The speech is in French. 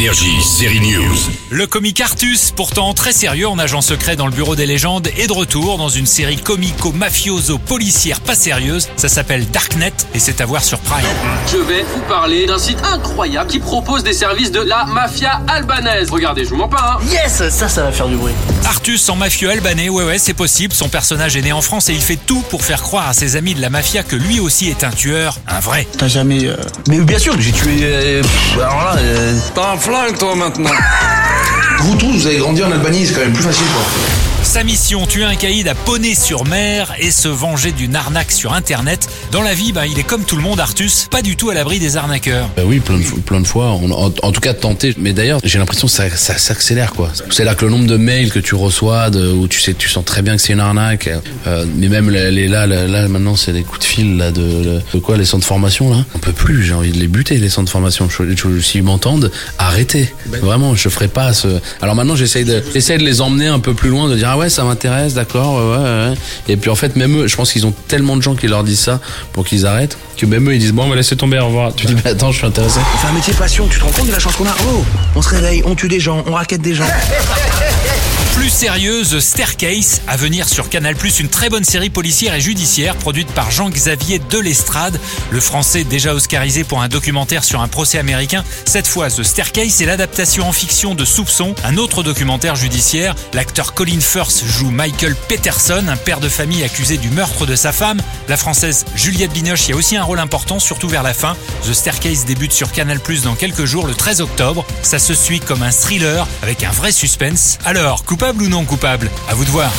Énergie, série News. Le comique Artus, pourtant très sérieux en agent secret dans le bureau des légendes, est de retour dans une série comico-mafioso-policière pas sérieuse. Ça s'appelle Darknet et c'est à voir sur Prime. Je vais vous parler d'un site incroyable qui propose des services de la mafia albanaise. Regardez, je vous mens pas, hein. Yes, ça, ça va faire du bruit. Artus en mafieux albanais, ouais ouais c'est possible, son personnage est né en France et il fait tout pour faire croire à ses amis de la mafia que lui aussi est un tueur, un vrai. T'as jamais. euh, Mais bien sûr que j'ai tué. euh, alors là. euh, T'as un Vous tous, vous avez grandi en Albanie, c'est quand même plus facile quoi. Sa mission, tuer un caïd à Poney-sur-Mer et se venger d'une arnaque sur Internet. Dans la vie, bah, il est comme tout le monde, Artus, pas du tout à l'abri des arnaqueurs. Bah oui, plein de, plein de fois. En, tout cas, tenté. Mais d'ailleurs, j'ai l'impression que ça, ça s'accélère, quoi. C'est là que le nombre de mails que tu reçois, où tu sais, tu sens très bien que c'est une arnaque. euh, mais même là, là, là, maintenant, c'est des coups de fil là de, de quoi, les centres de formation là? On peut plus. J'ai envie de les buter, les centres de formation. S'ils m'entendent, arrêtez. Vraiment, je ferai pas ce. Alors maintenant, j'essaye de, j'essaye de les emmener un peu plus loin, de dire ah ouais, ça m'intéresse, d'accord, ouais, ouais, ouais. Et puis en fait, même eux, je pense qu'ils ont tellement de gens qui leur disent ça pour qu'ils arrêtent, que même eux, ils disent bon, on va laisser tomber, au revoir. Tu dis mais attends, je suis intéressé. On fait un métier passion, tu te rends compte de la chance qu'on a? Oh On se réveille, on tue des gens, on raquette des gens. Sérieuse, Staircase, à venir sur Canal+, une très bonne série policière et judiciaire produite par Jean-Xavier Delestrade, le français déjà oscarisé pour un documentaire sur un procès américain. Cette fois, The Staircase est l'adaptation en fiction de Soupçon, un autre documentaire judiciaire. L'acteur Colin Firth joue Michael Peterson, un père de famille accusé du meurtre de sa femme. La française Juliette Binoche y a aussi un rôle important, surtout vers la fin. The Staircase débute sur Canal+, dans quelques jours, le 13 octobre. Ça se suit comme un thriller avec un vrai suspense. Alors, coupable ou non coupable À vous de voir.